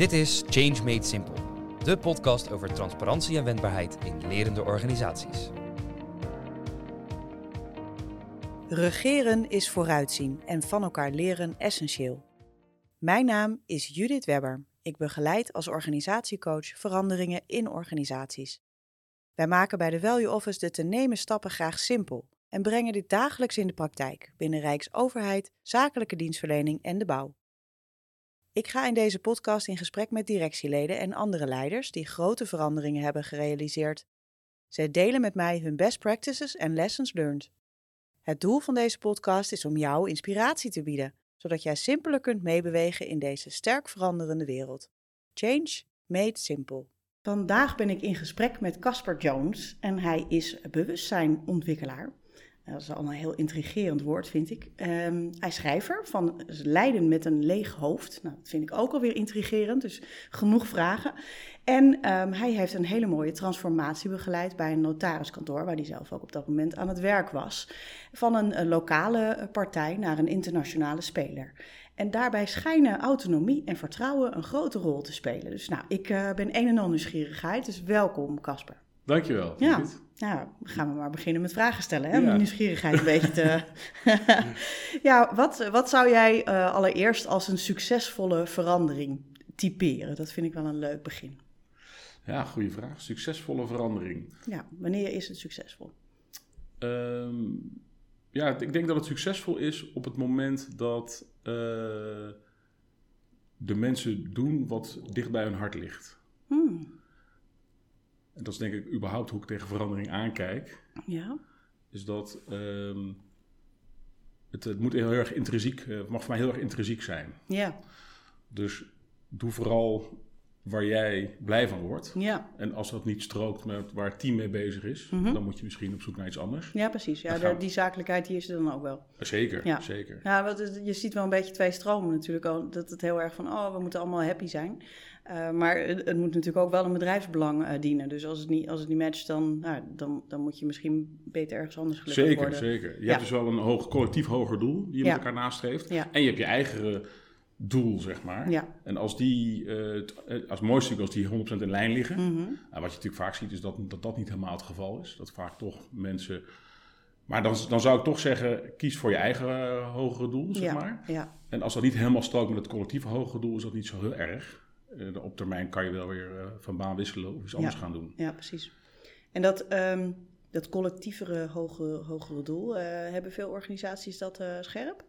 Dit is Change Made Simple, de podcast over transparantie en wendbaarheid in lerende organisaties. Regeren is vooruitzien en van elkaar leren essentieel. Mijn naam is Judith Webber. Ik begeleid als organisatiecoach veranderingen in organisaties. Wij maken bij de Value Office de te nemen stappen graag simpel en brengen dit dagelijks in de praktijk binnen Rijksoverheid, zakelijke dienstverlening en de bouw. Ik ga in deze podcast in gesprek met directieleden en andere leiders die grote veranderingen hebben gerealiseerd. Zij delen met mij hun best practices en lessons learned. Het doel van deze podcast is om jou inspiratie te bieden, zodat jij simpeler kunt meebewegen in deze sterk veranderende wereld. Change made simple. Vandaag ben ik in gesprek met Casper Jones en hij is bewustzijnontwikkelaar. Dat is al een heel intrigerend woord, vind ik. Um, hij is schrijver van Leiden met een leeg hoofd. Nou, dat vind ik ook alweer intrigerend, dus genoeg vragen. En um, hij heeft een hele mooie transformatie begeleid bij een notariskantoor, waar hij zelf ook op dat moment aan het werk was. Van een, lokale partij naar een internationale speler. En daarbij schijnen autonomie en vertrouwen een grote rol te spelen. Dus nou, ik uh, ben een en al nieuwsgierigheid, dus welkom Casper. Dankjewel. Ja, nou, gaan we maar beginnen met vragen stellen, hè? om ja. nieuwsgierigheid een beetje te... ja, wat, wat zou jij uh, allereerst als een succesvolle verandering typeren? Dat vind ik wel een leuk begin. Ja, goede vraag. Succesvolle verandering. Ja, wanneer is het succesvol? Um, ja, ik denk dat het succesvol is op het moment dat uh, de mensen doen wat dicht bij hun hart ligt. Hmm. En dat is denk ik überhaupt hoe ik tegen verandering aankijk. Ja. Is dat um, het, het, moet heel erg intrinsiek, het mag voor mij heel erg intrinsiek zijn. Ja. Dus doe vooral waar jij blij van wordt. Ja. En als dat niet strookt met waar het team mee bezig is, Mhm. dan moet je misschien op zoek naar iets anders. Ja, precies. Ja, de, die zakelijkheid die is er dan ook wel. Zeker, ja. zeker. Ja, want je ziet wel een beetje twee stromen natuurlijk. Al, dat het heel erg van, oh, we moeten allemaal happy zijn. Uh, maar het, het, moet natuurlijk ook wel een bedrijfsbelang uh, dienen. Dus als het niet, als het niet matcht, dan, nou, dan, dan moet je misschien beter ergens anders gelukkig zeker, worden. Zeker, zeker. Je ja. hebt dus wel een hoog, collectief hoger doel die je ja. met elkaar nastreeft. Ja. En je hebt je eigen doel, zeg maar. Ja. En als die, uh, als mooiste als die 100% in lijn liggen. Mm-hmm. Nou, wat je natuurlijk vaak ziet, is dat, dat dat niet helemaal het geval is. Dat vaak toch mensen... Maar dan, dan zou ik toch zeggen, kies voor je eigen uh, hogere doel, zeg maar. Ja. En als dat niet helemaal strookt met het collectieve hogere doel, is dat niet zo heel erg. Uh, op termijn kan je wel weer uh, van baan wisselen of iets anders ja. gaan doen. Ja, precies. En dat, um, dat collectievere hogere, hogere doel, uh, hebben veel organisaties dat scherp?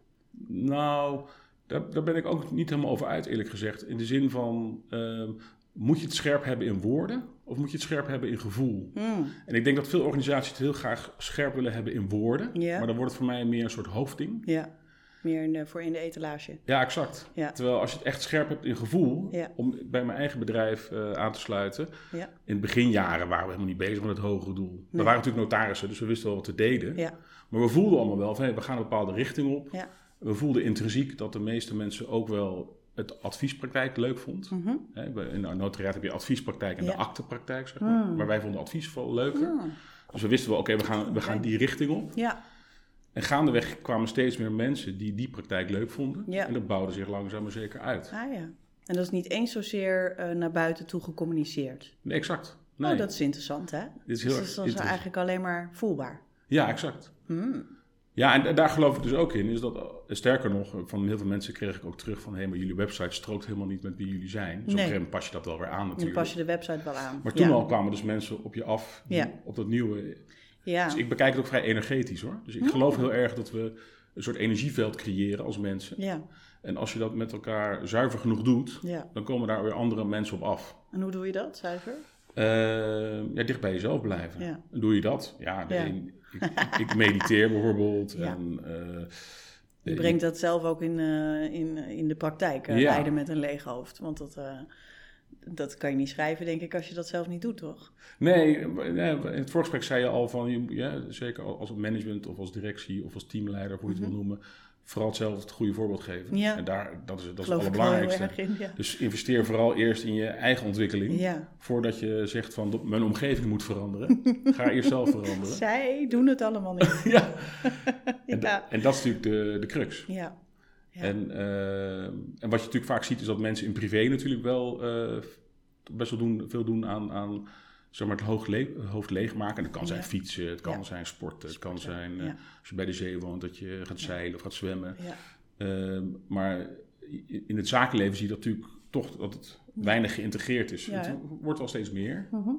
Nou, daar, daar, ben ik ook niet helemaal over uit, eerlijk gezegd. In de zin van, uh, moet je het scherp hebben in woorden of moet je het scherp hebben in gevoel? Mm. En ik denk dat veel organisaties het heel graag scherp willen hebben in woorden. Maar dan wordt het voor mij meer een soort hoofdding. Ja, meer in de, voor in de etalage. Ja, exact. Ja. Terwijl als je het echt scherp hebt in gevoel, ja. om bij mijn eigen bedrijf uh, aan te sluiten. Ja. In het beginjaren waren we helemaal niet bezig met het hogere doel. Nee. We waren natuurlijk notarissen, dus we wisten wel wat we deden. Ja. Maar we voelden allemaal wel van, hey, we gaan een bepaalde richting op. We voelden intrinsiek dat de meeste mensen ook wel het adviespraktijk leuk vond. Mm -hmm. In de notariaat heb je adviespraktijk en de aktepraktijk, zeg maar. Mm. Maar wij vonden advies veel leuker. Mm. Dus we wisten wel, oké, okay, we, gaan, we gaan die richting op. Ja. En gaandeweg kwamen steeds meer mensen die die praktijk leuk vonden. Ja. En dat bouwde zich langzaam maar zeker uit. Ah ja. En dat is niet eens zozeer uh, naar buiten toe gecommuniceerd. Nee, exact. Nee. Oh, dat is interessant, hè? Dit is heel dus dat is eigenlijk alleen maar voelbaar. Ja, exact. Mm. Ja, en daar geloof ik dus ook in. Is dat, sterker nog, van heel veel mensen kreeg ik ook terug van... hé, hey, maar jullie website strookt helemaal niet met wie jullie zijn. Dus nee. op een gegeven pas je dat wel weer aan natuurlijk. Dan pas je de website wel aan. Maar toen ja. al kwamen dus mensen op je af die, ja. op dat nieuwe... Ja. Dus ik bekijk het ook vrij energetisch hoor. Dus ik geloof heel erg dat we een soort energieveld creëren als mensen. Ja. En als je dat met elkaar zuiver genoeg doet, ja. dan komen daar weer andere mensen op af. En hoe doe je dat, zuiver? Uh, ja, dicht bij jezelf blijven. Ja. Doe je dat? Ja, ik, ik, mediteer bijvoorbeeld. En, uh, je brengt dat zelf ook in, uh, in, in de praktijk, ja. rijden met een leeg hoofd. Want dat, dat kan je niet schrijven, denk ik, als je dat zelf niet doet, toch? Nee, in het voorgesprek zei je al van, ja, zeker als management of als directie of als teamleider, hoe je het mm -hmm. wil noemen, vooral zelf het goede voorbeeld geven. Ja. En daar, dat is, dat is het allerbelangrijkste. In, ja. Dus investeer vooral eerst in je eigen ontwikkeling. Ja. Voordat je zegt van mijn omgeving moet veranderen. Ga eerst zelf veranderen. Zij doen het allemaal niet. ja. En, en, dat is natuurlijk de, de crux. Ja. Ja. En, eh, en wat je natuurlijk vaak ziet is dat mensen in privé natuurlijk wel eh, best wel doen, veel doen aan, aan zeg maar, het hoofd, le- hoofd leegmaken. Dat kan zijn Ja. fietsen, het kan Ja. zijn sporten, het kan zijn eh, als je bij de zee woont dat je gaat zeilen of gaat zwemmen. Ja. Ehm, maar in het zakenleven zie je dat natuurlijk toch dat het weinig geïntegreerd is. Het wordt wel steeds meer. Mhm.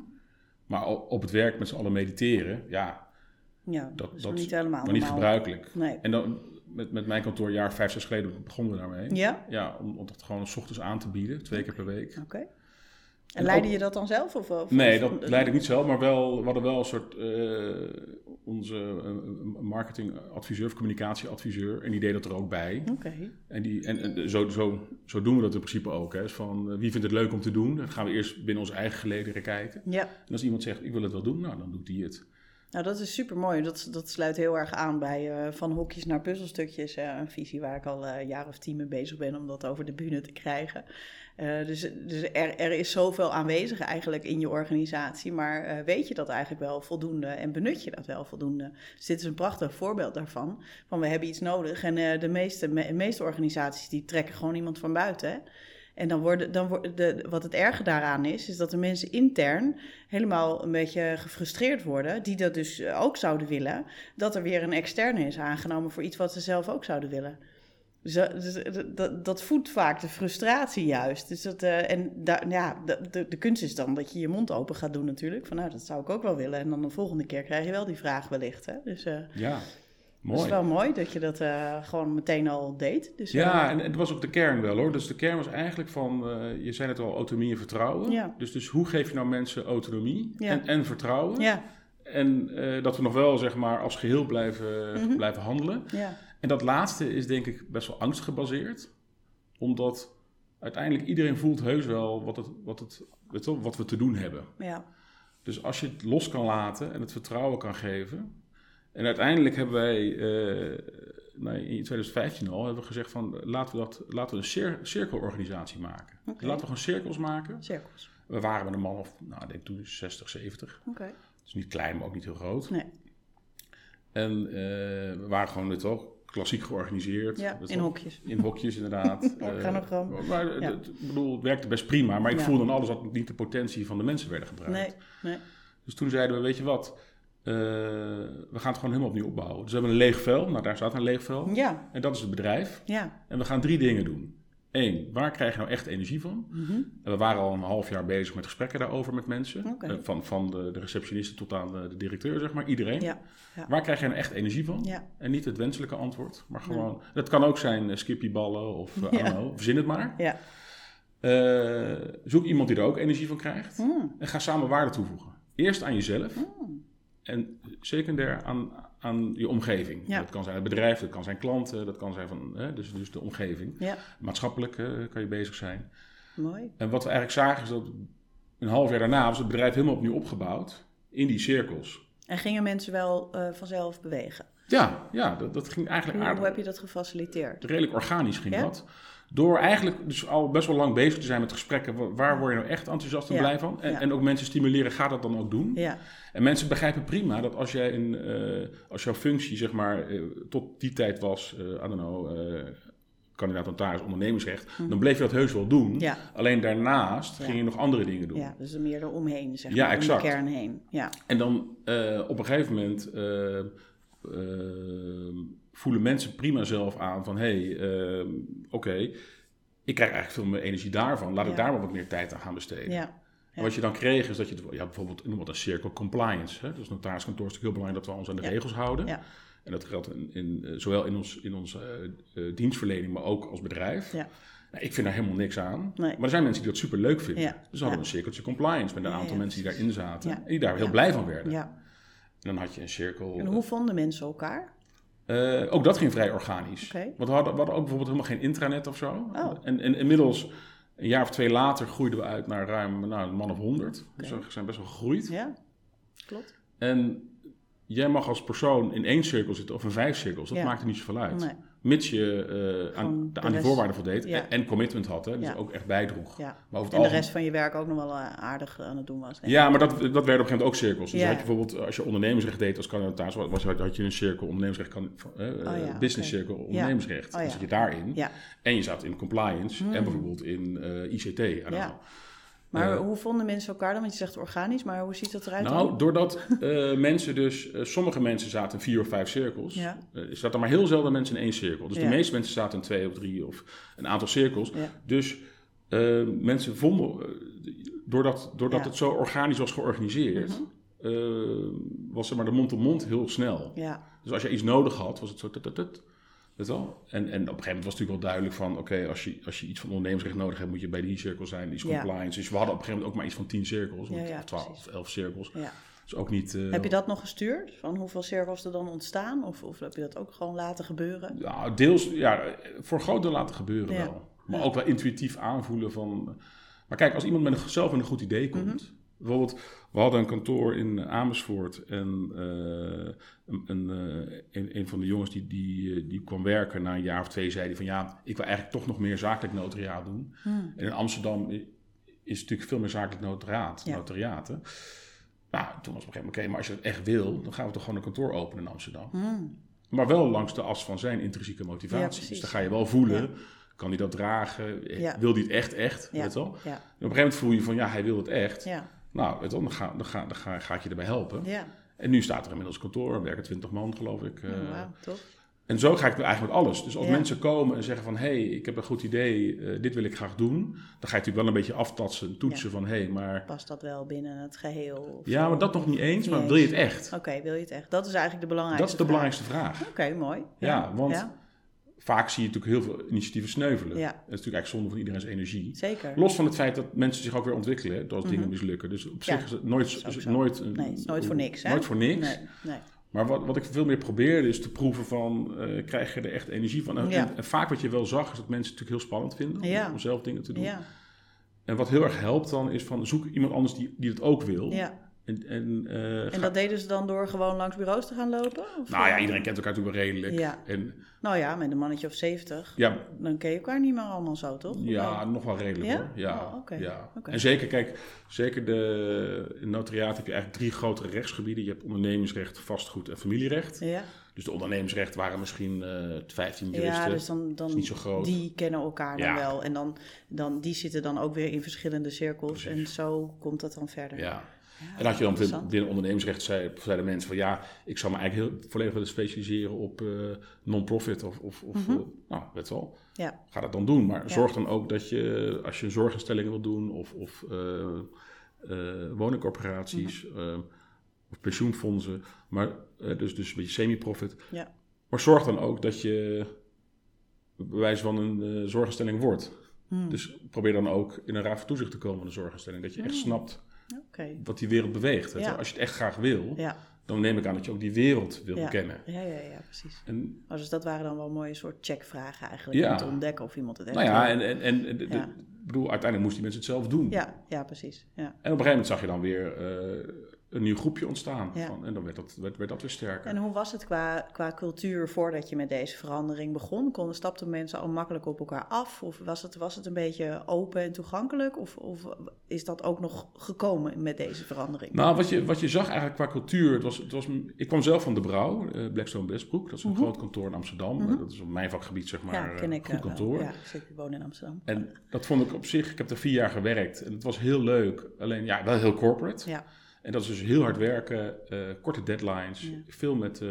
Maar op het werk met z'n allen mediteren, ja, Ja, Dat- dat is dat niet helemaal maar niet normaal. gebruikelijk. Nee. En dan met, met mijn kantoor, een jaar vijf, zes geleden begonnen we daarmee. Ja? Ja, om, om dat gewoon s ochtends aan te bieden, twee keer per week. Oké. En, En leidde ook- je dat dan zelf? Of, of- Nee, of- dat leidde ik niet zelf, maar wel, we hadden wel een soort, eh, onze eh, marketingadviseur of communicatieadviseur, en die deed dat er ook bij. Oké. En, die, en, en zo, zo, zo doen we dat in principe ook. Hè. Dus van, eh, wie vindt het leuk om te doen? Dan gaan we eerst binnen onze eigen gelederen kijken. Ja. En als iemand zegt, ik wil het wel doen, nou, dan doet die het. Nou, dat is super mooi. Dat, dat sluit heel erg aan bij eh, van hokjes naar puzzelstukjes. eh, een visie waar ik al eh, een jaar of tien mee bezig ben om dat over de bühne te krijgen. Eh, dus dus er, is zoveel aanwezig eigenlijk in je organisatie. Maar eh, weet je dat eigenlijk wel voldoende en benut je dat wel voldoende? Dus dit is een prachtig voorbeeld daarvan. Van we hebben iets nodig en eh, de meeste, me- meeste organisaties die trekken gewoon iemand van buiten. Hè? En dan worden, dan worden de, wat het erge daaraan is, is dat de mensen intern helemaal een beetje gefrustreerd worden, die dat dus ook zouden willen, dat er weer een externe is aangenomen voor iets wat ze zelf ook zouden willen. Dus, dat- dus dat- dat, voedt vaak de frustratie juist. Dus dat, eh, en ja, de, de, kunst is dan dat je je mond open gaat doen natuurlijk. Van nou, dat zou ik ook wel willen. En dan de volgende keer krijg je wel die vraag wellicht. Hè? Dus eh Ja, het mooi. is wel mooi dat je dat eh, gewoon meteen al deed. Dus, Ja, eh, en het was ook de kern wel hoor. Dus de kern was eigenlijk van, eh, je zei het al, autonomie en vertrouwen. Ja. Dus, dus hoe geef je nou mensen autonomie Ja. en, en vertrouwen? ja, En dat we nog wel zeg maar als geheel blijven, Mhm. blijven handelen. ja, En dat laatste is denk ik best wel angstgebaseerd. Omdat uiteindelijk iedereen voelt heus wel wat, het, wat, het, weet je wel, wat we te doen hebben. ja, Dus als je het los kan laten en het vertrouwen kan geven. En uiteindelijk hebben wij eh, nou, in 2015 al hebben we gezegd van laten we, dat, laten we een cir- cirkelorganisatie maken. Dus laten we gewoon cirkels maken. cirkels. We waren met een man of, nou ik denk toen 60, 70. Oké. Is niet klein, maar ook niet heel groot. Nee. En eh, we waren gewoon net wel klassiek georganiseerd. Ja, in hokjes. In hokjes inderdaad. Eh, Organogram. maar het- Ja. het, ik bedoel, het werkte best prima. Maar ik Ja. voelde aan alles dat niet de potentie van de mensen werden gebruikt. Nee, nee. Dus toen zeiden we, weet je wat, eh, we gaan het gewoon helemaal opnieuw opbouwen. Dus we hebben een leeg vel, nou daar staat een leeg vel. Ja, En dat is het bedrijf. ja. En we gaan drie dingen doen. Eén, waar krijg je nou echt energie van? Mhm. En we waren al een half jaar bezig met gesprekken daarover met mensen. Eh, Van, van de, de receptionisten tot aan de, de directeur, zeg maar, iedereen. Ja, ja. Waar krijg je nou echt energie van? Ja. En niet het wenselijke antwoord, maar gewoon... Dat kan ook zijn uh, skippyballen of uh, verzin het maar. Ja. Zoek iemand die er ook energie van krijgt. Mm. En ga samen waarde toevoegen. Eerst aan jezelf. Mm. En secundair aan, aan je omgeving. Ja. Dat kan zijn het bedrijf, dat kan zijn klanten, dat kan zijn van, hè, dus, dus de omgeving. Ja, Maatschappelijk uh, kan je bezig zijn. mooi. En wat we eigenlijk zagen is dat een half jaar daarna was het bedrijf helemaal opnieuw opgebouwd in die cirkels. En gingen mensen wel uh, vanzelf bewegen? Ja, ja dat, dat ging eigenlijk aardig. Hoe heb je dat gefaciliteerd? Redelijk organisch ging Ja? dat. Door eigenlijk dus al best wel lang bezig te zijn met gesprekken. Waar word je nou echt enthousiast en Ja. blij van? En, Ja. en ook mensen stimuleren, ga dat dan ook doen. Ja, En mensen begrijpen prima dat als, jij een, eh, als jouw functie zeg maar eh, tot die tijd was, eh I don't know, kandidaat notaris ondernemersrecht, dan bleef je dat heus wel doen. Ja. Alleen daarnaast Ja. ging je nog andere dingen doen. ja, dus er meer eromheen, zeg Ja, maar, exact. om de kern heen. Ja, En dan op een gegeven moment voelen mensen prima zelf aan van hé, hey, eh, oké, ik krijg eigenlijk veel meer energie daarvan. Laat ik Ja. daar maar wat meer tijd aan gaan besteden. ja, En wat je dan kreeg is dat je, ja, bijvoorbeeld, noem wat een circle compliance. Hè? Dus notariskantoor is natuurlijk heel belangrijk dat we ons aan de regels houden. En dat geldt in, in, eh, zowel in onze in ons, eh, eh, dienstverlening, maar ook als bedrijf. ja. Nou, ik vind daar helemaal niks aan. Nee. Maar er zijn mensen die dat super leuk vinden. Dus hadden we een cirkeltje compliance met een aantal mensen die daarin zaten. En die daar heel blij van werden. ja. En dan had je een cirkel. En hoe vonden mensen elkaar? Eh, ook dat ging vrij organisch. Want we hadden, we hadden ook bijvoorbeeld helemaal geen intranet of zo. Oh. En, en inmiddels, een jaar of twee later, groeiden we uit naar ruim nou, een man of honderd. Dus Oké. we zijn best wel gegroeid. Ja, klopt. En jij mag als persoon in één cirkel zitten of in vijf cirkels. Dat Ja. maakt er niet zoveel uit. Nee. Mits je eh, aan, de aan die voorwaarden voldeed Ja. en, en commitment had. Hè, dus Ja. ook echt bijdroeg. Ja. Maar over het En de algemeen- rest van je werk ook nog wel eh, aardig aan het doen was. Ja, maar dat, dat werden op een gegeven moment ook cirkels. Dus had je bijvoorbeeld, als je ondernemersrecht deed als kandidaat, was, had, je een cirkel ondernemersrecht, kan, eh, Oh business cirkel ondernemersrecht. Oh Dan zit je daarin. En je zat in compliance en Hmm. bijvoorbeeld in eh, ICT. Maar hoe vonden mensen elkaar dan? Want je zegt organisch, maar hoe ziet dat eruit Nou, dan? doordat eh, mensen dus, eh, sommige mensen zaten in vier of vijf cirkels, Ja. eh, zaten er maar heel zelden mensen in één cirkel. Dus de meeste mensen zaten in twee of drie of een aantal cirkels. Dus mensen vonden, doordat, doordat het zo organisch was georganiseerd, Mhm. was zeg maar de mond-op-mond heel snel. Ja, Dus als je iets nodig had, was het zo... tut, tut, tut. Weet je wel? En, en op een gegeven moment was het natuurlijk wel duidelijk van... oké, als, je, als je iets van ondernemersrecht nodig hebt... moet je bij die cirkel zijn, die is compliance. Dus we hadden op een gegeven moment ook maar iets van tien cirkels. Of twaalf elf cirkels. ja. Dus ook niet... eh, Heb je dat nog gestuurd? Van hoeveel cirkels er dan ontstaan? Of, of heb je dat ook gewoon laten gebeuren? Ja, deels, ja, voor groot deel laten gebeuren Ja. wel. Maar Ja. ook wel intuïtief aanvoelen van... Maar kijk, als iemand met een, zelf met een goed idee komt... Mhm. Bijvoorbeeld, we hadden een kantoor in Amersfoort... en eh, een, een, eh, een, een van de jongens die, die, eh, die kwam werken... na een jaar of twee zei hij van... ja, ik wil eigenlijk toch nog meer zakelijk notariaat doen. Hmm. En in Amsterdam is natuurlijk veel meer zakelijk notariaat, Ja. notariaten. Nou, toen was op een gegeven moment... oké, maar als je het echt wil... dan gaan we toch gewoon een kantoor openen in Amsterdam. Hmm. Maar wel langs de as van zijn intrinsieke motivatie. dus dan ga je wel voelen, Ja. kan hij dat dragen? Wil hij het echt, echt? Ja. Weet je wel? En op een gegeven moment voel je van, ja, hij wil het echt. ja, Nou, weet je wel, dan, ga, dan, ga, dan ga, ga ik je erbij helpen. ja. En nu staat er inmiddels kantoor, er werken twintig man, geloof ik. eh. Oh, tof. En zo ga ik eigenlijk met alles. Dus als Ja. mensen komen en zeggen van, hé, hey, ik heb een goed idee, eh, dit wil ik graag doen. Dan ga je natuurlijk wel een beetje aftatsen, toetsen van, hé, hey, maar... Past dat wel binnen het geheel? Ja, maar dat nog niet eens, Niet maar wil je het echt? Oké, wil je het echt? Dat is eigenlijk de belangrijkste Dat is de vraag. belangrijkste vraag. Oké, mooi. Ja, want vaak zie je natuurlijk heel veel initiatieven sneuvelen. Ja. Dat is natuurlijk eigenlijk zonde van iedereen's energie. zeker. Los van het feit dat mensen zich ook weer ontwikkelen hè, als dingen Mhm. mislukken. Dus op Ja, zich is het nooit, is is het nooit, een- Nee, het is nooit voor niks, hè? Nooit voor niks. Nee, nee. Maar wat, wat ik veel meer probeerde is te proeven van, eh, krijg je er echt energie van? En, Ja. en, en vaak wat je wel zag, is dat mensen het natuurlijk heel spannend vinden om- zelf dingen te doen. Ja, En wat heel erg helpt dan, is van zoek iemand anders die, die het ook wil. ja. En, en, eh, En dat deden ze dan door gewoon langs bureaus te gaan lopen? Of nou ja, eh, iedereen kent elkaar natuurlijk wel redelijk. Ja. En Nou ja, met een mannetje of 70, ja, dan ken je elkaar niet meer allemaal zo, toch? Ja, nog wel redelijk Ja? hoor. Ja, Oh, ja. En zeker, kijk, zeker de, in notariaat heb je eigenlijk drie grotere rechtsgebieden. Je hebt ondernemingsrecht, vastgoed en familierecht. Ja, Dus de ondernemingsrecht waren misschien eh 15 juristen. ja dus dan, niet zo groot. die kennen elkaar dan Ja. wel. En dan, dan, die zitten dan ook weer in verschillende cirkels. Precies. En zo komt dat dan verder. Ja. Ja, En had je dan binnen, binnen ondernemingsrecht, zei- zeiden mensen van ja, ik zou me eigenlijk heel, volledig willen specialiseren op eh, non-profit of, of, of Mhm. eh, nou, weet wel. Ja, Ga dat dan doen. Maar zorg dan ook dat je, als je een zorginstelling wil doen of, of woningcorporaties Mhm. eh, of pensioenfondsen, maar eh, dus, dus een beetje semi-profit. ja, Maar zorg dan ook dat je bij wijze van een eh, zorginstelling wordt. Hmm. Dus probeer dan ook in een raad van toezicht te komen van een zorginstelling. Dat je echt Hmm. snapt wat die wereld beweegt. Ja. Als je het echt graag wil, Ja, dan neem ik aan dat je ook die wereld wil kennen. ja, ja, ja, precies. En, Oh, dus dat waren dan wel mooie soort checkvragen eigenlijk. Om te ontdekken of iemand het echt nou ja, wil. en, en, en de- bedoel, uiteindelijk moesten die mensen het zelf doen. Ja, ja, precies. Ja. En op een gegeven moment zag je dan weer eh, een nieuw groepje ontstaan. Ja. Van, en dan werd dat, werd, werd dat weer sterker. En hoe was het qua, qua cultuur voordat je met deze verandering begon? Konden stapten mensen al makkelijk op elkaar af? Of was het, was het een beetje open en toegankelijk? Of, of is dat ook nog gekomen met deze verandering? Nou, wat je, wat je zag eigenlijk qua cultuur, het was, het was, ik kwam zelf van de Brouw, eh, Blackstone Westbroek. Dat is een Mhm. groot kantoor in Amsterdam. Mhm. Dat is op mijn vakgebied, zeg maar, ja, ken eh, ik goed eh, kantoor. Ja, ik woon in Amsterdam. En dat vond ik op zich, ik heb er vier jaar gewerkt en het was heel leuk. Alleen, ja, wel heel corporate. Ja, En dat is dus heel hard werken, eh, korte deadlines, Ja. veel met eh,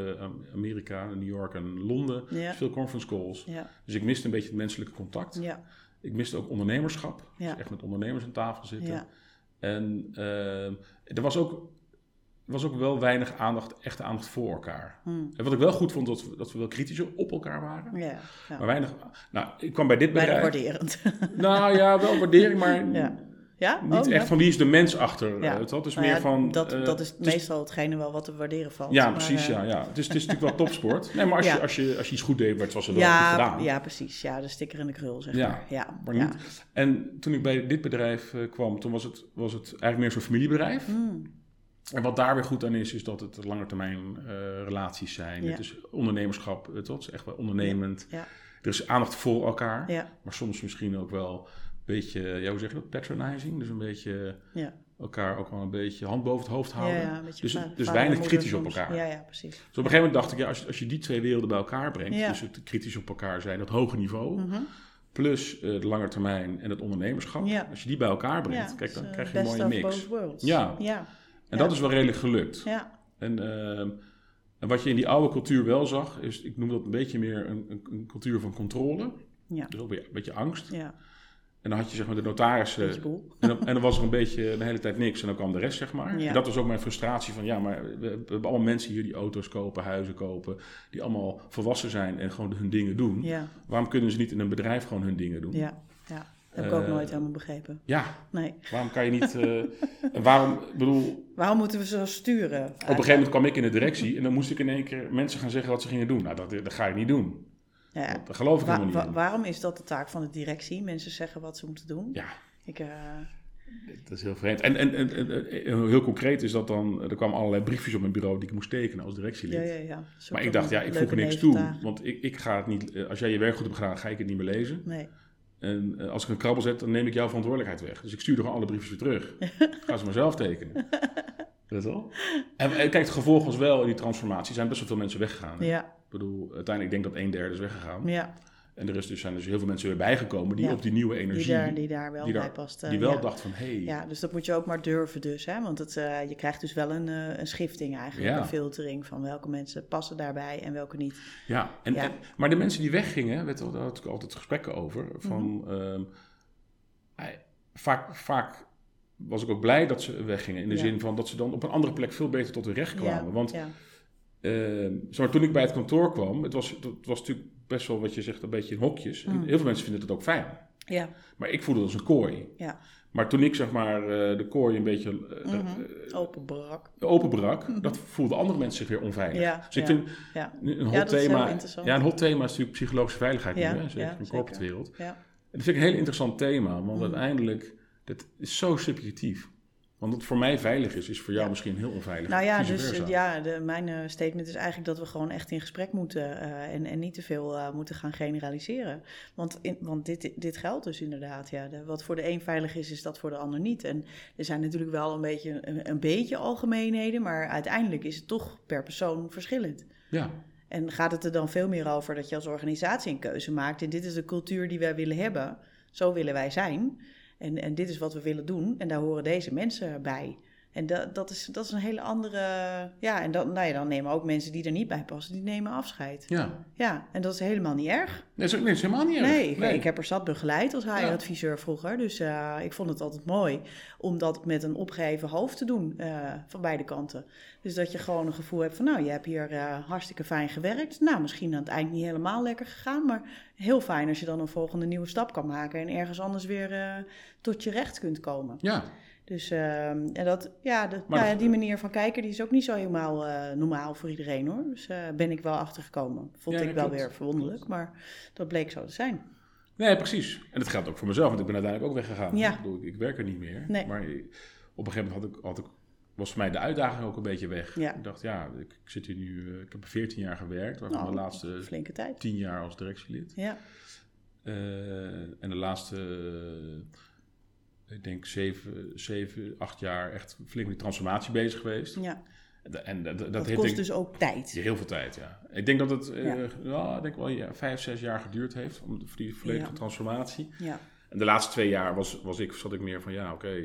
Amerika, New York en Londen, Ja. veel conference calls. ja, Dus ik miste een beetje het menselijke contact. ja, Ik miste ook ondernemerschap, dus echt met ondernemers aan tafel zitten. ja. En eh, er was ook, was ook wel weinig aandacht, echte aandacht voor elkaar. Hm. En wat ik wel goed vond, dat we, dat we wel kritischer op elkaar waren. Ja, ja. Maar weinig, nou, ik kwam bij dit Bijna bedrijf. waarderend. Nou ja, wel waardering, maar Ja. niet Oh, echt ja. van wie is de mens achter. Ja. Ja. Het had dus Nou meer ja, van. dat, eh, dat is het is- meestal hetgene wel wat te waarderen valt. Ja, Maar, precies. eh, ja, ja. Het, is, het is natuurlijk wel topsport. Nee, maar als, je, als, je, als je iets goed deed, werd was er wel goed Ja, gedaan. ja, precies. Ja, de sticker in de krul, zeg Ja, maar. Ja, Maar niet. En toen ik bij dit bedrijf eh, kwam, toen was het, was het eigenlijk meer zo'n familiebedrijf. Hmm. En wat daar weer goed aan is, is dat het langetermijn relaties zijn. Het is ondernemerschap, het is echt wel ondernemend. Ja. Er is aandacht voor elkaar, maar soms misschien ook wel beetje, ja, hoe zeg je dat, patronizing. Dus een beetje Ja. elkaar ook wel een beetje hand boven het hoofd houden. ja, dus dus weinig kritisch op elkaar. Ja, ja, precies. Dus op een gegeven moment dacht ik, ja, als, als je die twee werelden bij elkaar brengt, dus het kritisch op elkaar zijn, dat hoge niveau, Mhm. plus eh, de lange termijn en het ondernemerschap, als je die bij elkaar brengt, kijk, dan eh, krijg je een mooie mix. Ja. Ja. En dat is wel redelijk gelukt. Ja. En, ehm, en wat je in die oude cultuur wel zag, is, ik noem dat een beetje meer een, een, een cultuur van controle. Ja. Dus ook weer een beetje angst. Ja. En dan had je zeg maar de boel. En dan, en dan was er een beetje de hele tijd niks en dan kwam de rest, zeg maar. Ja. En dat was ook mijn frustratie van, ja, maar we, we hebben allemaal mensen hier die auto's kopen, huizen kopen, die allemaal volwassen zijn en gewoon hun dingen doen. Ja. Waarom kunnen ze niet in een bedrijf gewoon hun dingen doen? Ja. Ja. Dat heb ik ook Eh, nooit helemaal begrepen. Ja, Nee. waarom kan je niet... eh, waarom, bedoel, Waarom moeten we zo sturen? op een gegeven moment kwam ik in de directie en dan moest ik in één keer mensen gaan zeggen wat ze gingen doen. Nou, dat, dat ga ik niet doen. Ja. Dat geloof ik Wa- helemaal niet wa- waarom is dat de taak van de directie? Mensen zeggen wat ze moeten doen. Ja, Ik, eh, dat is heel vreemd. En, en, en, heel concreet is dat dan... Er kwamen allerlei briefjes op mijn bureau die ik moest tekenen als directielid. ja, ja, ja. Dat Maar ik dacht, ja, ik voeg er niks toe. Want ik, ik ga het niet... eh, Als jij je werk goed hebt gedaan, ga ik het niet meer lezen. Nee. En eh, als ik een krabbel zet, dan neem ik jouw verantwoordelijkheid weg. Dus ik stuur er gewoon alle briefjes weer terug. ga ze maar zelf tekenen. Weet je wel? En, en kijk, het gevolg was wel in die transformatie. zijn best wel veel mensen weggegaan. hè. Ja. Ik bedoel, uiteindelijk denk ik dat een derde is weggegaan. Ja. En er is dus, zijn dus heel veel mensen weer bijgekomen die Ja. op die nieuwe energie... Die daar, die daar wel die daar- bij past. die wel ja. dacht van, hé, hey, Ja, dus dat moet je ook maar durven dus. Hè? Want het, eh, je krijgt dus wel een, eh, een schifting eigenlijk. Ja. Een filtering van welke mensen passen daarbij en welke niet. Ja, en, maar de mensen die weggingen, weet daar had ik altijd gesprekken over. Van, Mhm. ehm, vaak, vaak was ik ook blij dat ze weggingen. In de zin van dat ze dan op een andere plek veel beter tot hun recht kwamen. Ja, Want zeg maar, toen ik bij het kantoor kwam, het was, het was natuurlijk best wel wat je zegt, een beetje in hokjes. En Mm. heel veel mensen vinden het ook fijn. ja, Maar ik voelde het als een kooi. ja. Maar toen ik zeg maar eh, de kooi een beetje eh, Mhm. eh, Open brak. openbrak, dat voelden andere mensen zich weer onveilig. Ja, dus ik ja. vind Ja, een hot thema. Ja, een hot thema is natuurlijk psychologische veiligheid nu, hè? zeker in de corporate wereld. En dat vind ik een heel interessant thema, want Mhm. uiteindelijk, dat is zo subjectief. Want wat voor mij veilig is, is voor jou Ja. misschien heel onveilig. Nou ja, dus ja, de, mijn eh, statement is eigenlijk dat we gewoon echt in gesprek moeten eh, en, en niet te veel eh, moeten gaan generaliseren. Want, in, want dit, dit geldt dus inderdaad. Ja. De, wat voor de een veilig is, is dat voor de ander niet. En er zijn natuurlijk wel een beetje, een, een beetje algemeenheden, maar uiteindelijk is het toch per persoon verschillend. Ja, En gaat het er dan veel meer over dat je als organisatie een keuze maakt. En dit is de cultuur die wij willen hebben. Zo willen wij zijn. En, en dit is wat we willen doen. En daar horen deze mensen bij. En dat, dat, is, dat is een hele andere. Ja, en dan, nou ja, dan nemen ook mensen die er niet bij passen, die nemen afscheid. ja. Ja, en dat is helemaal niet erg. Nee, dat is, nee, helemaal niet erg. Nee, ik, ik heb er zat begeleid als HR-adviseur Ja. vroeger. Dus eh, ik vond het altijd mooi om dat met een opgeheven hoofd te doen eh, van beide kanten. Dus dat je gewoon een gevoel hebt van, nou, je hebt hier eh, hartstikke fijn gewerkt. Nou, misschien aan het eind niet helemaal lekker gegaan, maar heel fijn als je dan een volgende nieuwe stap kan maken en ergens anders weer tot je recht kunt komen. Ja, Dus ehm, en dat, ja, de, nou dat- die manier van kijken die is ook niet zo helemaal eh, normaal voor iedereen hoor. Dus eh ben ik wel achtergekomen. Vond Ja, ik wel klopt. weer verwonderlijk, maar dat bleek zo te zijn. nee, precies. En dat geldt ook voor mezelf, want ik ben uiteindelijk ook weggegaan. Ja. Ik, bedoel, ik, werk er niet meer. Nee. Maar op een gegeven moment had ik, had ik, was voor mij de uitdaging ook een beetje weg. Ja. Ik dacht, ja, ik, ik zit hier nu, eh, ik heb 14 jaar gewerkt, waarvan Nou, de laatste Flinke tijd. 10 jaar als directielid. Ja, en de laatste, ik denk, 7, 7, 8 jaar echt flink met die transformatie bezig geweest. ja. En, dat, dat, heeft kost denk- dus ook tijd. Heel veel tijd, ja. Ik denk dat het eh, Ja. ik denk wel ja, vijf, zes jaar geduurd heeft om voor die volledige Ja. transformatie. Ja, En de laatste twee jaar was, was ik, zat ik meer van ja, oké,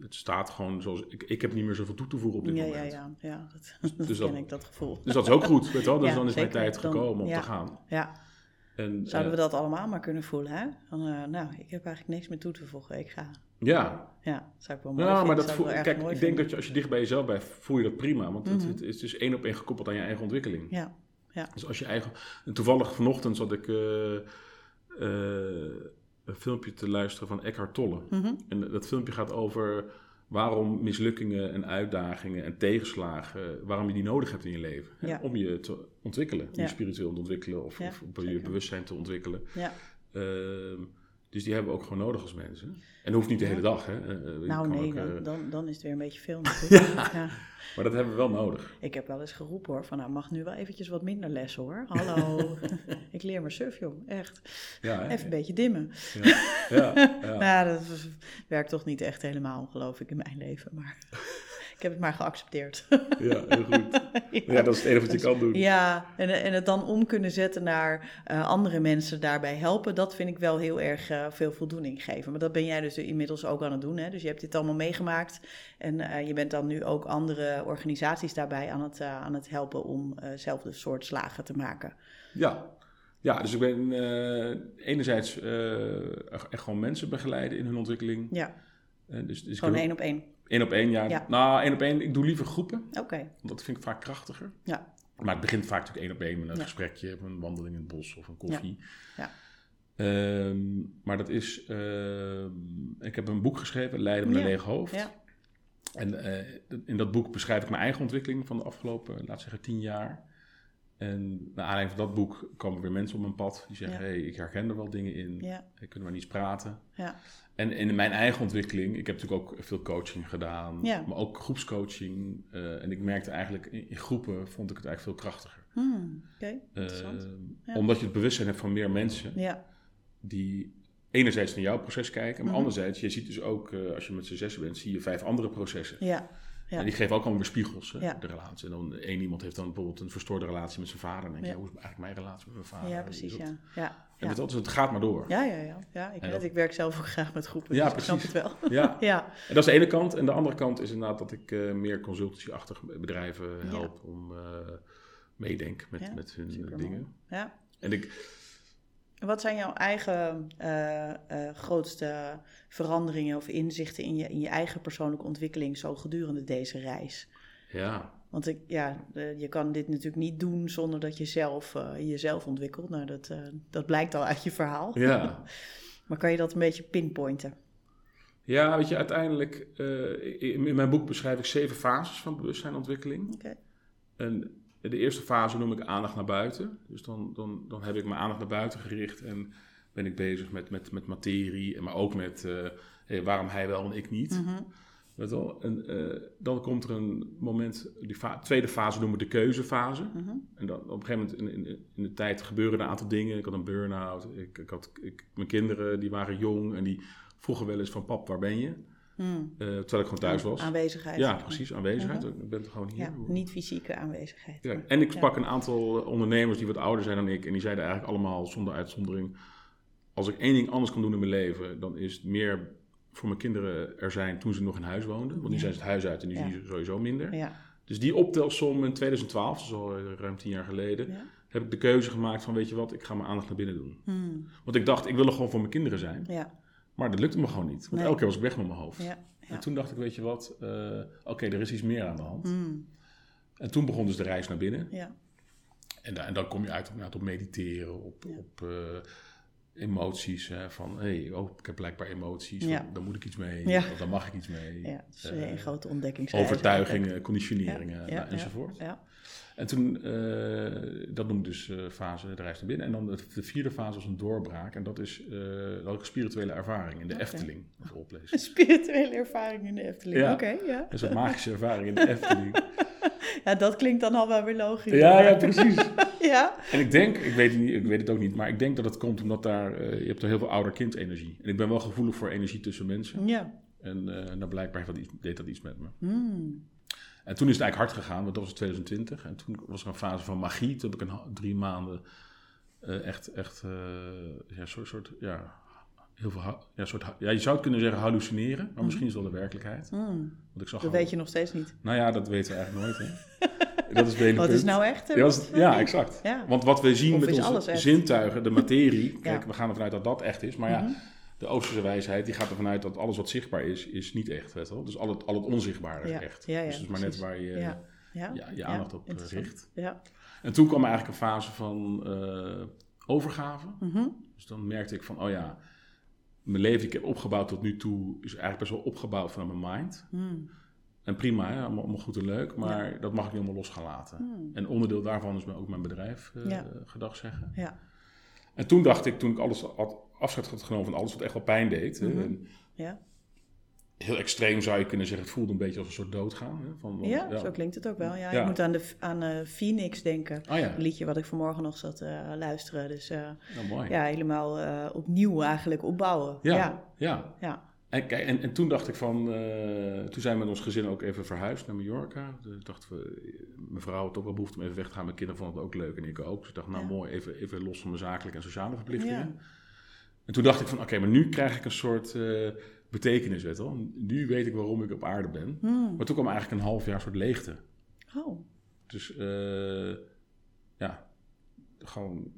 het staat gewoon zoals ik, ik heb niet meer zoveel toe te voegen op dit ja, ja, moment. ja, ja, dat, dat dus ken dat- ik, dat gevoel. Dus dat is ook goed, weet je wel. Dus dan is mijn tijd gekomen om te gaan. Ja, En, zouden we eh, dat allemaal maar kunnen voelen, hè? Van, eh, nou, ik heb eigenlijk niks meer toe te voegen, ik ga. Ja, Ja, dat zou ik wel mooi ja vinden, maar dat voel, kijk, ik denk dat je, als je dicht bij jezelf bent, voel je dat prima. Want het, Mhm. het is dus één op één gekoppeld aan je eigen ontwikkeling. Ja, Dus als je eigen... En toevallig vanochtend zat ik eh, een filmpje te luisteren van Eckhart Tolle. mhm, En dat filmpje gaat over waarom mislukkingen en uitdagingen en tegenslagen, waarom je die nodig hebt in je leven. Hè, Ja. Om je te ontwikkelen, om je spiritueel te ontwikkelen of, je bewustzijn te ontwikkelen. ja, Ehm, Dus die hebben we ook gewoon nodig als mensen. En dat hoeft niet de hele dag, hè. Eh, eh, Nou nee, ook, eh, dan, dan is het weer een beetje veel natuurlijk. ja. Maar dat hebben we wel nodig. Ik heb wel eens geroepen hoor, van nou mag nu wel eventjes wat minder lessen hoor. Hallo, ik leer maar surf jong, echt. Ja, hè? Even een beetje dimmen. Ja, ja, ja. Nou, dat werkt toch niet echt helemaal, geloof ik, in mijn leven. Maar ik heb het maar geaccepteerd. ja heel goed. Ja, dat is het enige wat je kan doen. Ja, en, en het dan om kunnen zetten naar eh, andere mensen daarbij helpen, dat vind ik wel heel erg eh, veel voldoening geven. Maar dat ben jij dus inmiddels ook aan het doen. Hè? Dus je hebt dit allemaal meegemaakt en eh, je bent dan nu ook andere organisaties daarbij aan het, aan het helpen om zelfde soort slagen te maken. Ja, ja dus ik ben enerzijds echt gewoon mensen begeleiden in hun ontwikkeling. Ja, Eh, dus, dus gewoon één op één. Één op één, ja. Ja. Nou, één op één, ik doe liever groepen. Oké, dat vind ik vaak krachtiger. ja. Maar het begint vaak natuurlijk één op één met een Ja. gesprekje, of een wandeling in het bos of een koffie. Ja. Ehm, maar dat is, ehm, ik heb een boek geschreven, Leiden met een leeg hoofd. Ja. En eh, in dat boek beschrijf ik mijn eigen ontwikkeling van de afgelopen, we zeggen, tien jaar. En naar aanleiding van dat boek komen weer mensen op mijn pad die zeggen: Ja. hey, ik herken er wel dingen in. Ja. Kunnen maar niet eens praten. Ja. En in mijn eigen ontwikkeling, ik heb natuurlijk ook veel coaching gedaan, maar ook groepscoaching. eh, en ik merkte eigenlijk in, in groepen vond ik het eigenlijk veel krachtiger. Hmm, Oké, interessant. Eh, Ja. Omdat je het bewustzijn hebt van meer mensen ja, die enerzijds naar jouw proces kijken, maar Mhm. anderzijds, je ziet dus ook, eh, als je met z'n zessen bent, zie je vijf andere processen. ja, ja. En die geven ook allemaal weer spiegels, hè, Ja. de relatie. En dan één iemand heeft dan bijvoorbeeld een verstoorde relatie met zijn vader. En dan denk je, Ja. hoe is eigenlijk mijn relatie met mijn vader? ja, precies, ja. Ja, En dus het gaat maar door. Ja, ja, ja. ja ik, dat- ik werk zelf ook graag met groepen, Ja, dus ik snap precies. het wel. Ja. Ja, En dat is de ene kant. En de andere kant is inderdaad dat ik eh, meer consultancy-achtig bedrijven help om eh meedenken met, met hun supermooi. dingen. ja. En ik, Wat zijn jouw eigen eh, eh, grootste veranderingen of inzichten in je, in je eigen persoonlijke ontwikkeling zo gedurende deze reis? ja, Want ik, ja, je kan dit natuurlijk niet doen zonder dat je zelf, eh, jezelf ontwikkelt. Nou, dat, dat blijkt al uit je verhaal. ja. Maar kan je dat een beetje pinpointen? Ja, weet je, uiteindelijk, in in mijn boek beschrijf ik zeven fases van bewustzijnontwikkeling. Oké. En de eerste fase noem ik aandacht naar buiten. Dus dan, dan, dan heb ik mijn aandacht naar buiten gericht en ben ik bezig met, met, met materie, maar ook met eh, hey, waarom hij wel en ik niet. Weet wel? En eh, dan komt er een moment, die fa- tweede fase noemen we de keuzefase. Mhm. En dan, op een gegeven moment in, in, in de tijd gebeuren er een aantal dingen. Ik had een burn-out, ik, ik had, ik, mijn kinderen die waren jong en die vroegen wel eens van pap, waar ben je? Hmm. Eh, terwijl ik gewoon thuis was. Aanwezigheid. Ja, precies, aanwezigheid. Mhm. Ik ben gewoon hier. Ja, niet fysieke aanwezigheid. Ja, maar- en ik ja. sprak een aantal ondernemers die wat ouder zijn dan ik. En die zeiden eigenlijk allemaal zonder uitzondering... als ik één ding anders kan doen in mijn leven... dan is het meer voor mijn kinderen er zijn toen ze nog in huis woonden. Want nu zijn ze het huis uit en nu Ja. zie je ze sowieso minder. Ja, Dus die optelsom in 2012, dat is al eh, ruim tien jaar geleden... heb ik de keuze gemaakt van weet je wat, ik ga mijn aandacht naar binnen doen. Hmm. Want ik dacht, ik wil er gewoon voor mijn kinderen zijn. ja, Maar dat lukte me gewoon niet. Want Nee. elke keer was ik weg met mijn hoofd. ja. ja. En toen dacht ik, weet je wat, eh, oké, er is iets meer aan de hand. Hmm. En toen begon dus de reis naar binnen. ja. En, da- en dan kom je uit op, op mediteren, op, op eh, emoties. Hè, van, hé, hey, oh, ik heb blijkbaar emoties, Ja. dan, moet ik iets mee, Ja. of dan mag ik iets mee. ja. Eh, een grote ontdekking. overtuigingen, conditioneringen Ja, ja, nou, enzovoort. Ja, En toen, eh, dat noemde dus eh, fase de reis naar binnen. En dan de, de vierde fase was een doorbraak. En dat is, eh dat spirituele ervaring in de Oké. Efteling. Een spirituele ervaring in de Efteling. Ja. Oké, ja. Dat is een magische ervaring in de Efteling. Ja, dat klinkt dan al wel weer logisch. ja, ja, precies. ja. En ik denk, ik weet, het niet, ik weet het ook niet, maar ik denk dat het komt omdat daar, eh, je hebt er heel veel ouder-kind-energie. En ik ben wel gevoelig voor energie tussen mensen. Ja. En eh nou, blijkbaar dat iets, deed dat iets met me. Hmm. En toen is het eigenlijk hard gegaan, want dat was 2020. En toen was er een fase van magie. Toen heb ik een, drie maanden eh, echt, echt ja, soort, soort, ja, heel veel, ja, soort, ja, je zou het kunnen zeggen hallucineren, maar misschien is wel de werkelijkheid. Hmm. Want ik zag Dat al- weet je nog steeds niet. Nou ja, dat weten we eigenlijk nooit, hè. dat is het hele Wat is nou echt? Ja, ja, exact. Ja. Want wat we zien Of met onze zintuigen, de materie, kijk, we gaan ervan uit dat dat echt is. Maar ja, Mhm. de Oosterse wijsheid die gaat ervan uit dat alles wat zichtbaar is, is niet echt. Weet wel? Dus al het, al het onzichtbare is echt. Dus het is maar net waar je Ja. Ja. ja, je aandacht op eh, richt. Ja. En toen kwam eigenlijk een fase van eh, overgave. Mhm. Dus dan merkte ik van, oh ja, mijn leven die ik heb opgebouwd tot nu toe is eigenlijk best wel opgebouwd vanuit mijn mind. Hmm. En prima, hè, allemaal, allemaal goed en leuk, maar dat mag ik niet helemaal los gaan laten. Hmm. En onderdeel daarvan is ook mijn bedrijf, Ja. gedag zeggen. Ja. En toen dacht ik, toen ik alles had afscheid had genomen van alles wat echt wel pijn deed. Mhm. En heel extreem zou je kunnen zeggen, het voelde een beetje als een soort doodgaan. Hè? Van, ja, zo klinkt het ook wel. Ja, Ja. Ik moet aan, de, aan eh, Phoenix denken. Oh ja, Een liedje wat ik vanmorgen nog zat eh, luisteren. Dus nou, mooi. ja, helemaal opnieuw eigenlijk opbouwen. Ja, ja. ja. En, kijk, en, en toen dacht ik van, eh, toen zijn we met ons gezin ook even verhuisd naar Mallorca. Toen dachten we, mijn vrouw had ook wel behoefte om even weg te gaan. Mijn kinderen vonden het ook leuk en ik ook. Dus ik dacht, nou Ja. mooi, even, even los van mijn zakelijke en sociale verplichtingen. Ja. En toen dacht ik van, oké, maar nu krijg ik een soort eh, betekenis, weet wel. Nu weet ik waarom ik op aarde ben. Hmm. Maar toen kwam eigenlijk een half jaar soort leegte. Oh, Dus eh, ja, gewoon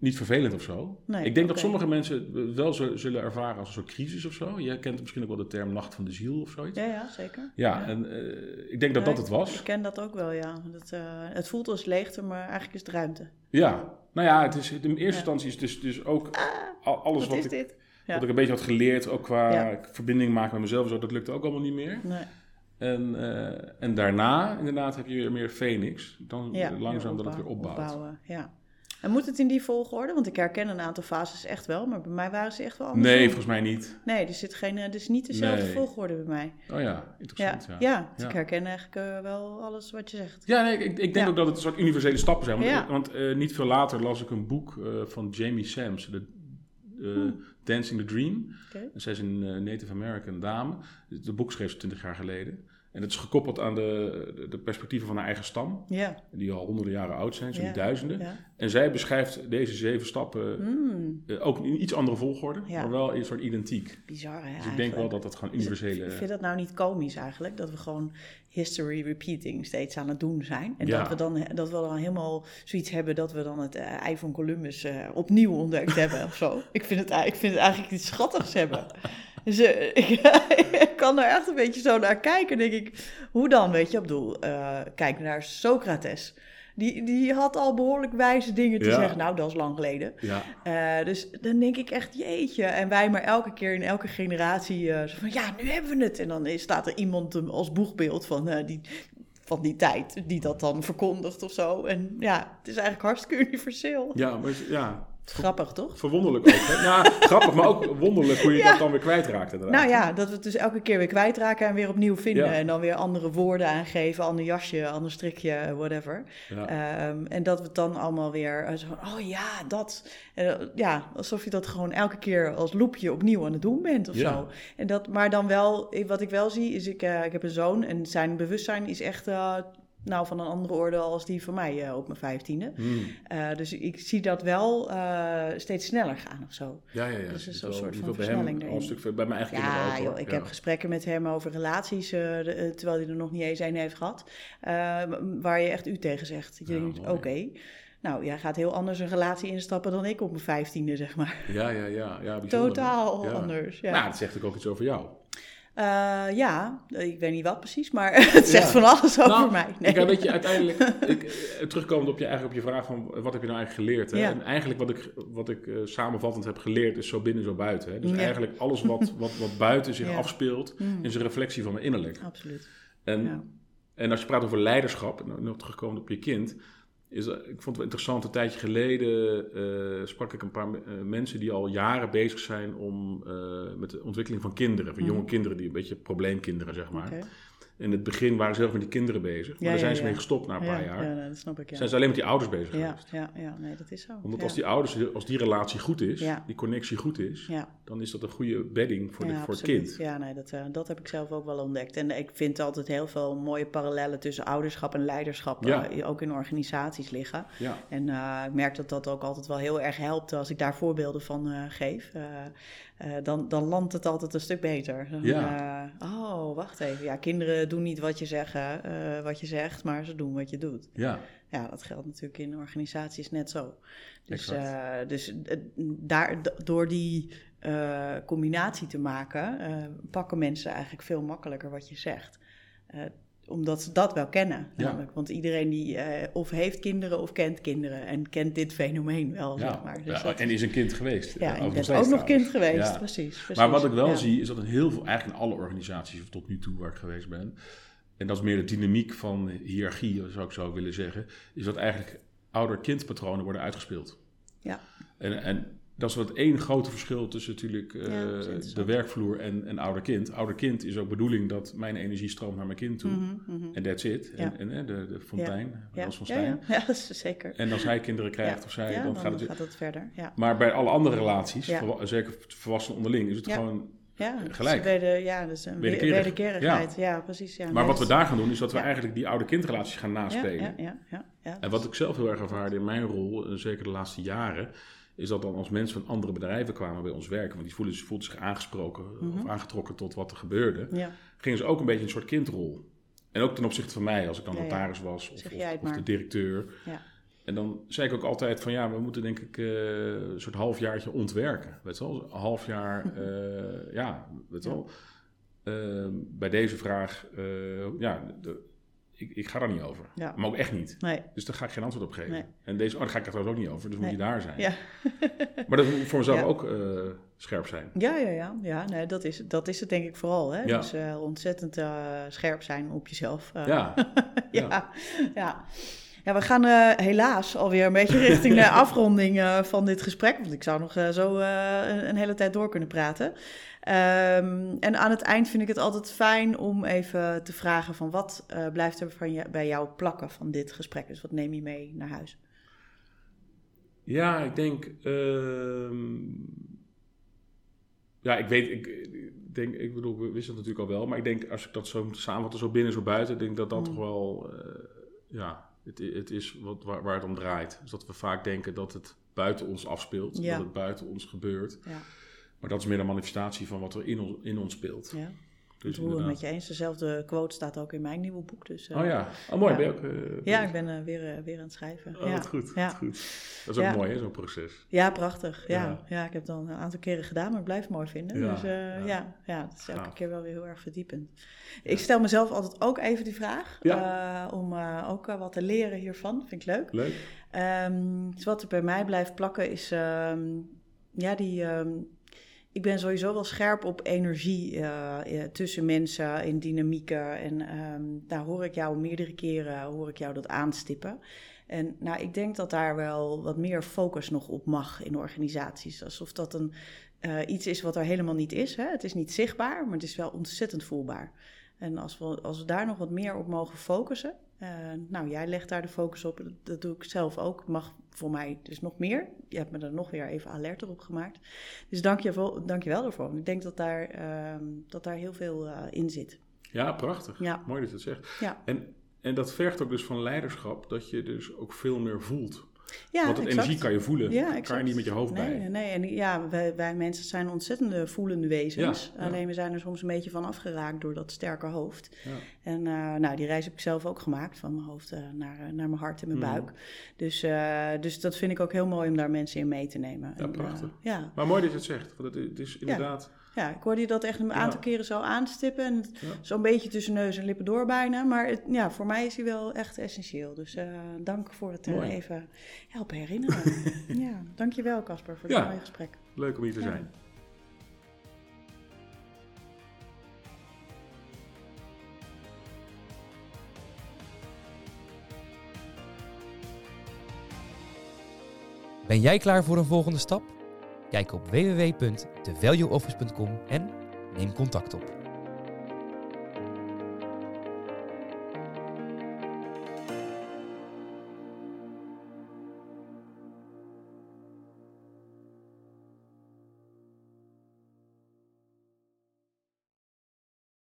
niet vervelend of zo. Nee, ik denk dat sommige mensen het wel zo- zullen ervaren als een soort crisis of zo. Jij kent misschien ook wel de term nacht van de ziel of zoiets. ja, ja, zeker. Ja, en eh, ik denk dat Ja, dat het Ik was. ken dat ook wel, ja. Dat, eh, het voelt als leegte, maar eigenlijk is het ruimte. Ja, nou ja, het is, in eerste Ja. instantie is het dus, dus ook al- alles Wat wat is ik, dit? Ja. wat ik een beetje had geleerd, ook qua Ja. verbinding maken met mezelf, en zo, dat lukte ook allemaal niet meer. Nee. En, eh, en daarna, inderdaad, heb je weer meer Phoenix. Dan Ja, langzaam weer dat het weer opbouw- opbouwt. opbouwen, ja. En moet het in die volgorde? Want ik herken een aantal fases echt wel, maar bij mij waren ze echt wel anders. Nee, volgens mij niet. Nee, er zit geen, is niet dezelfde Nee. volgorde bij mij. Oh ja, interessant. ja. Ja, dus ik herken eigenlijk eh, wel alles wat je zegt. Ja, nee, ik, ik denk ook dat het een soort universele stappen zijn. Want, Ja. want eh, niet veel later las ik een boek eh, van Jamie Sams, de, eh, Dancing the Dream. En zij is een eh, Native American dame. Het boek schreef ze 20 jaar geleden. En het is gekoppeld aan de, de, de perspectieven van haar eigen stam, Ja, die al honderden jaren oud zijn, zo Ja. niet duizenden. ja. En zij beschrijft deze zeven stappen Hmm, eh, ook in iets andere volgorde, maar wel een soort identiek. bizar hè, Dus ik denk wel dat dat gewoon universele... Ik vind dat nou niet komisch eigenlijk, dat we gewoon history repeating steeds aan het doen zijn. En dat, we dan, dat we dan helemaal zoiets hebben dat we dan het eh, ei van Columbus eh, opnieuw ontdekt hebben of zo. Ik vind het, ik vind het eigenlijk iets schattigs hebben. Dus ik, ik kan er echt een beetje zo naar kijken, denk ik. Hoe dan, weet je? Ik bedoel, eh, kijk naar Socrates. Die, die had al behoorlijk wijze dingen te Ja. zeggen. Nou, dat is lang geleden. Ja, Eh, dus dan denk ik echt, jeetje. En wij maar elke keer in elke generatie eh, zo van, ja, nu hebben we het. En dan is- staat er iemand als boegbeeld van, die, van die tijd die dat dan verkondigt of zo. En ja, het is eigenlijk hartstikke universeel. ja, maar ja, Grappig, toch? verwonderlijk ook. Hè? Ja, grappig, maar ook wonderlijk hoe je Ja. dat dan weer kwijtraakt inderdaad. Nou ja, dat we het dus elke keer weer kwijtraken en weer opnieuw vinden. Ja. En dan weer andere woorden aangeven, ander jasje, ander strikje, whatever. Ja. Ehm, en dat we het dan allemaal weer eh, zo oh ja, dat. En, eh, ja, alsof je dat gewoon elke keer als loepje opnieuw aan het doen bent of zo. En dat, maar dan wel, wat ik wel zie, is ik, eh, ik heb een zoon en zijn bewustzijn is echt nou, van een andere orde als die van mij eh, op mijn vijftiende. Hmm. Eh, dus ik zie dat wel eh, steeds sneller gaan of zo. Ja, ja, ja. Dus is een soort van versnelling al een erin. stuk bij mijn eigen kinderen Ja, joh, ik Ja. heb gesprekken met hem over relaties, de- terwijl hij er nog niet eens een heeft gehad, eh, waar je echt u tegen zegt. Je Ja, denkt, oké, nou, jij gaat heel anders een relatie instappen dan ik op mijn vijftiende, zeg maar. Ja, ja, ja. ja bijzonder? Totaal Ja. anders, ja. Nou, dat zegt ook iets over jou. Eh, ja, ik weet niet wat precies, maar het zegt Ja. van alles over Nou, mij. Ik, eh, weet je, uiteindelijk, ik, eh, terugkomend op je, eigenlijk op je vraag van wat heb je nou eigenlijk geleerd? Hè? Ja. En eigenlijk wat ik, wat ik eh, samenvattend heb geleerd is zo binnen, zo buiten. Hè? Dus Ja. eigenlijk alles wat, wat, wat buiten zich Ja. afspeelt, Mm, is een reflectie van mijn innerlijk. absoluut. En, Ja. en als je praat over leiderschap, en nog terugkomend op je kind, is, dat- ik vond het wel interessant, een tijdje geleden eh, sprak ik een paar eh, mensen die al jaren bezig zijn om, eh, met de ontwikkeling van kinderen, van Mhm. jonge kinderen, die een beetje probleemkinderen zeg maar. In het begin waren ze heel erg met die kinderen bezig, maar daar zijn ze mee gestopt na een paar ja, jaar. Dat snap ik. Zijn ze alleen met die ouders bezig Ja, geweest. ja, ja, nee, dat is zo. Omdat als die ouders, als die relatie goed is, die connectie goed is, dan is dat een goede bedding voor, de, voor het kind. Ja, nee, dat, eh, dat heb ik zelf ook wel ontdekt. En ik vind altijd heel veel mooie parallellen tussen ouderschap en leiderschap, eh, ook in organisaties liggen. Ja, En eh, ik merk dat dat ook altijd wel heel erg helpt als ik daar voorbeelden van geef. Eh, dan, dan landt het altijd een stuk beter. Ja. eh, oh, wacht even. Ja, kinderen doen niet wat je, zeggen, eh, wat je zegt, maar ze doen wat je doet. ja, Ja, dat geldt natuurlijk in organisaties net zo. Dus, dus daar, door die combinatie te maken, pakken mensen eigenlijk veel makkelijker wat je zegt. Eh, omdat ze dat wel kennen. Ja. Namelijk. Want iedereen die eh, of heeft kinderen of kent kinderen en kent dit fenomeen wel, ja. zeg maar. Dus Ja, dat- en is een kind geweest. ja, nog bent steeds ook nog kind geweest, precies, precies. Maar wat ik wel zie, is dat in heel veel, eigenlijk in alle organisaties tot nu toe waar ik geweest ben, en dat is meer de dynamiek van hiërarchie, zou ik zo willen zeggen, is dat eigenlijk ouder-kindpatronen worden uitgespeeld. Ja. En, en dat is wat één grote verschil tussen natuurlijk Ja, eh, dat de werkvloer en, en ouder kind. Ouder kind is ook bedoeling dat mijn energie stroomt naar mijn kind toe. Mhm, mhm. En that's it. Ja. En, de, de fontein, Ja, als van ja, ja, ja, dat is zeker. En als hij kinderen krijgt Ja, of zij, ja, dan, gaat het... het verder. Ja, Maar bij alle andere relaties, Ja. zeker volwassenen onderling, is het Ja. gewoon... ja dat Gelijk. weder- ja, dat is een we- Wederkerig. wederkerigheid. Ja, precies. Ja, Maar Nee, wat we dat daar gaan doen, is dat we Ja. eigenlijk die oude kindrelaties gaan ja, naspelen. ja, ja, ja, ja, En wat ik zelf heel erg ervaarde in mijn rol, eh, zeker de laatste jaren, is dat dan als mensen van andere bedrijven kwamen bij ons werken, want die voelden, zich- voelden zich aangesproken eh, Mhm. of aangetrokken tot wat er gebeurde, ja, gingen ze ook een beetje een soort kindrol. En ook ten opzichte van mij, als ik dan Ja, notaris was of, of, of de directeur. ja. En dan zei ik ook altijd van ja, we moeten denk ik eh, een soort halfjaartje ontwerken. Weet je wel? Een half jaar, eh, ja, weet je wel. Eh, bij deze vraag, ja, de- ik, ik ga daar niet over. Ja. Maar ook echt niet. Nee, Dus daar ga ik geen antwoord op geven. Nee. En deze, oh, daar ga ik er trouwens ook niet over, dus moet je daar zijn. ja. Maar dat moet voor mezelf Ja. ook eh, scherp zijn. Ja, ja, ja. ja nee, dat, is, dat is het denk ik vooral. Hè? Ja. Dus eh, ontzettend eh, scherp zijn op jezelf. Ja, ja, ja. ja. we gaan eh, helaas alweer een beetje richting de afronding van dit gesprek. Want ik zou nog zo een, een hele tijd door kunnen praten. Ehm, en aan het eind vind ik het altijd fijn om even te vragen van wat eh, blijft er van je, bij jou plakken van dit gesprek? Dus wat neem je mee naar huis? ja ik denk... ehm, ja, ik weet, ik, ik denk, ik bedoel, we wisten het natuurlijk al wel, maar ik denk als ik dat zo moet samenvatten, zo binnen, zo buiten, denk ik dat dat Mm. toch wel, eh, ja, het, het is wat, waar, waar het om draait. Dus dat we vaak denken dat het buiten ons afspeelt, Ja. dat het buiten ons gebeurt. Ja, Maar dat is meer een manifestatie van wat er in ons, in ons speelt. ja. Dus roer het met je eens. Dezelfde quote staat ook in mijn nieuwe boek. Dus, eh, Oh ja, oh mooi, ja. ben je ook... eh, Ja, ik ben eh, weer, weer aan het schrijven. Oh, ja. wat goed, Ja. wat goed. Dat is ook Ja. mooi, hè, zo'n proces. Ja, prachtig. Ja. Ja. Ik heb het al een aantal keren gedaan, maar ik blijf het mooi vinden. Ja, Dus ja. ja. Het is elke Gaaf. keer wel weer heel erg verdiepend. Ik stel mezelf altijd ook even die vraag, Ja. om ook wat te leren hiervan. Vind ik leuk. Leuk. Ehm, dus wat er bij mij blijft plakken is, ehm, ja, die... ehm, ik ben sowieso wel scherp op energie eh, eh, tussen mensen, in dynamieken. En ehm, daar hoor ik jou meerdere keren hoor ik jou dat aanstippen. En nou, ik denk dat daar wel wat meer focus nog op mag in organisaties. Alsof dat een, eh, iets is wat er helemaal niet is. Hè? Het is niet zichtbaar, maar het is wel ontzettend voelbaar. En als we, als we daar nog wat meer op mogen focussen. nou, jij legt daar de focus op. Dat doe ik zelf ook. Mag voor mij dus nog meer. Je hebt me er nog weer even alerter op gemaakt. Dus dank je, wel, dank je wel daarvoor. Ik denk dat daar, ehm, dat daar heel veel eh, in zit. Ja, prachtig. Ja. Mooi dat je het zegt. Ja. En, en dat vergt ook dus van leiderschap dat je dus ook veel meer voelt. Ja, Want exact. energie kan je voelen, Ja, kan je niet met je hoofd nee, bij. Nee. En ja, wij, wij mensen zijn ontzettende voelende wezens. Ja, ja. Alleen we zijn er soms een beetje van afgeraakt door dat sterke hoofd. Ja. En eh, nou, die reis heb ik zelf ook gemaakt, van mijn hoofd eh, naar, eh, naar mijn hart en mijn Mhm. buik. Dus, dus dat vind ik ook heel mooi om daar mensen in mee te nemen. Ja, En, prachtig. ja, Maar mooi dat je het zegt. Want het is inderdaad... ja, ik hoorde je dat echt een aantal keren zo aanstippen. En het- Ja. zo'n beetje tussen neus en lippen door bijna. Maar het, ja, voor mij is hij wel echt essentieel. Dus eh, dank voor het eh, Mooi. even helpen herinneren. ja, dankjewel Casper voor dit Ja. mooie gesprek. Leuk om hier te Ja. zijn. Ben jij klaar voor een volgende stap? Kijk op www.thevalueoffice.com en neem contact op.